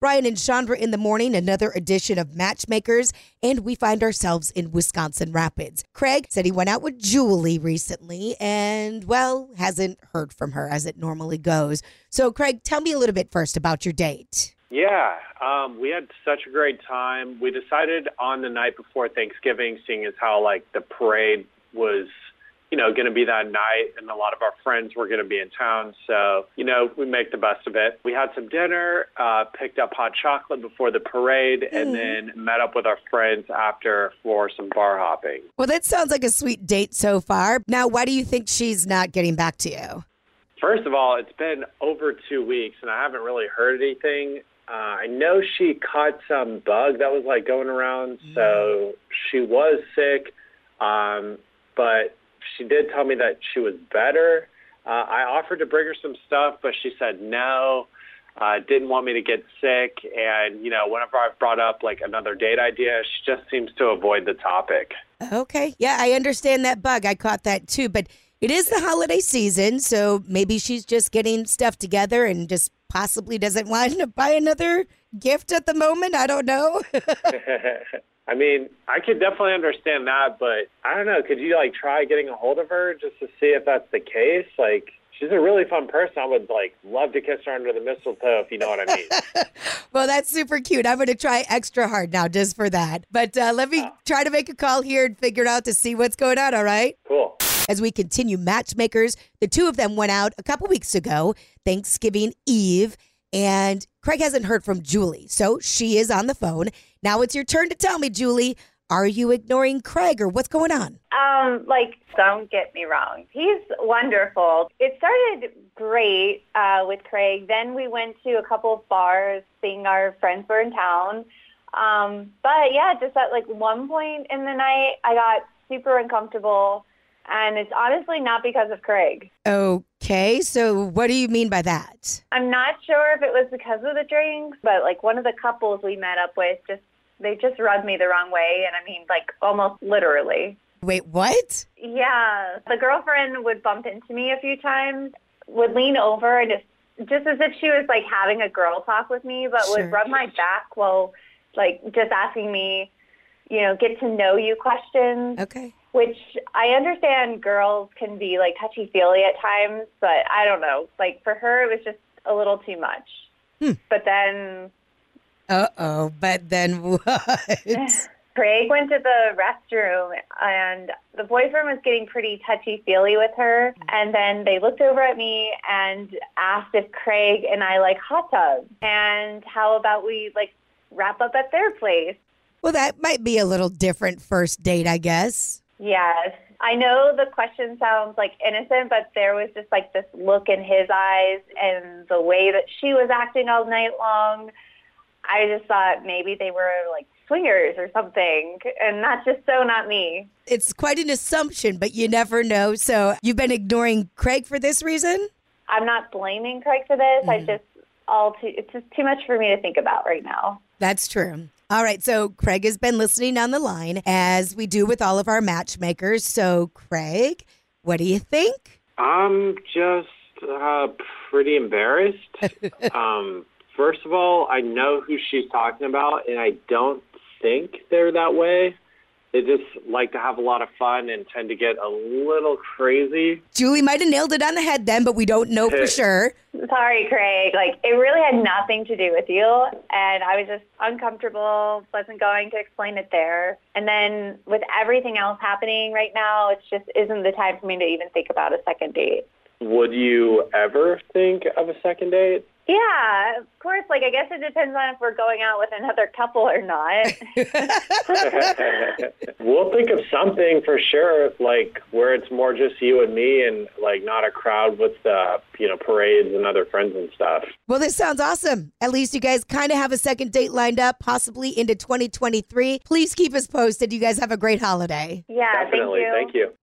Brian and Chandra in the morning, another edition of Matchmakers, and we find ourselves in Wisconsin Rapids. Craig said he went out with Julie recently and, well, hasn't heard from her as it normally goes. So, Craig, tell me a little bit first about your date. Yeah, um, we had such a great time. We decided on the night before Thanksgiving, seeing as how like the parade was, you know, going to be that night, and a lot of our friends were going to be in town. So, you know, we make the best of it. We had some dinner, uh, picked up hot chocolate before the parade, and then met up with our friends after for some bar hopping. Well, that sounds like a sweet date so far. Now, why do you think she's not getting back to you? First of all, it's been over two weeks, and I haven't really heard anything. Uh, I know she caught some bug that was like going around, so she was sick. Um, but she did tell me that she was better. Uh, I offered to bring her some stuff, but she said no. Uh, didn't want me to get sick, and you know, whenever I've brought up like another date idea, she just seems to avoid the topic. Okay. Yeah, I understand that bug. I caught that too. But it is the holiday season, so maybe she's just getting stuff together and just possibly doesn't want to buy another gift at the moment. I don't know. I mean, I could definitely understand that, but I don't know. Could you like try getting a hold of her just to see if that's the case? Like, she's a really fun person. I would like love to kiss her under the mistletoe, if you know what I mean. well, that's super cute. I'm going to try extra hard now just for that. But uh, let me try to make a call here and figure it out to see what's going on. All right. cool. As we continue matchmakers, the two of them went out a couple weeks ago, Thanksgiving Eve, and Craig hasn't heard from Julie. So she is on the phone. Now it's your turn to tell me, Julie, are you ignoring Craig or what's going on? Um, like, don't get me wrong. He's wonderful. It started great uh, with Craig. Then we went to a couple of bars, seeing our friends were in town. Um, but yeah, just at like one point in the night, I got super uncomfortable, and it's honestly not because of Craig. Okay, so what do you mean by that? I'm not sure if it was because of the drinks, but like one of the couples we met up with just they just rubbed me the wrong way, and I mean like almost literally. Wait, what? Yeah, the girlfriend would bump into me a few times, would lean over and just just as if she was like having a girl talk with me, but Sure. would rub my back while like just asking me, you know, get to know you questions. Okay. Which I understand girls can be like touchy feely at times, but I don't know. Like for her, it was just a little too much. Hmm. But then Uh oh, but then what? Craig went to the restroom and the boyfriend was getting pretty touchy feely with her. And then they looked over at me and asked if Craig and I like hot tubs and how about we like wrap up at their place. well, that might be a little different first date, I guess. Yes. I know the question sounds like innocent, but there was just like this look in his eyes and the way that she was acting all night long. I just thought maybe they were like swingers or something. And that's just so not me. It's quite an assumption, but you never know. So you've been ignoring Craig for this reason? I'm not blaming Craig for this. I mm. just all too it's just too much for me to think about right now. That's true. All right, so Craig has been listening on the line as we do with all of our matchmakers. So, Craig, what do you think? I'm just uh, pretty embarrassed. um, first of all, I know who she's talking about, and I don't think they're that way. They just like to have a lot of fun and tend to get a little crazy. Julie might have nailed it on the head then, but we don't know for sure. Sorry, Craig. Like it really had nothing to do with you and I was just uncomfortable, wasn't going to explain it there. And then with everything else happening right now, it just isn't the time for me to even think about a second date. Would you ever think of a second date? Yeah, of course. Like, I guess it depends on if we're going out with another couple or not. we'll think of something for sure, like where it's more just you and me, and like not a crowd with uh, you know parades and other friends and stuff. Well, this sounds awesome. At least you guys kind of have a second date lined up, possibly into 2023. Please keep us posted. You guys have a great holiday. yeah, Definitely. thank you. Thank you.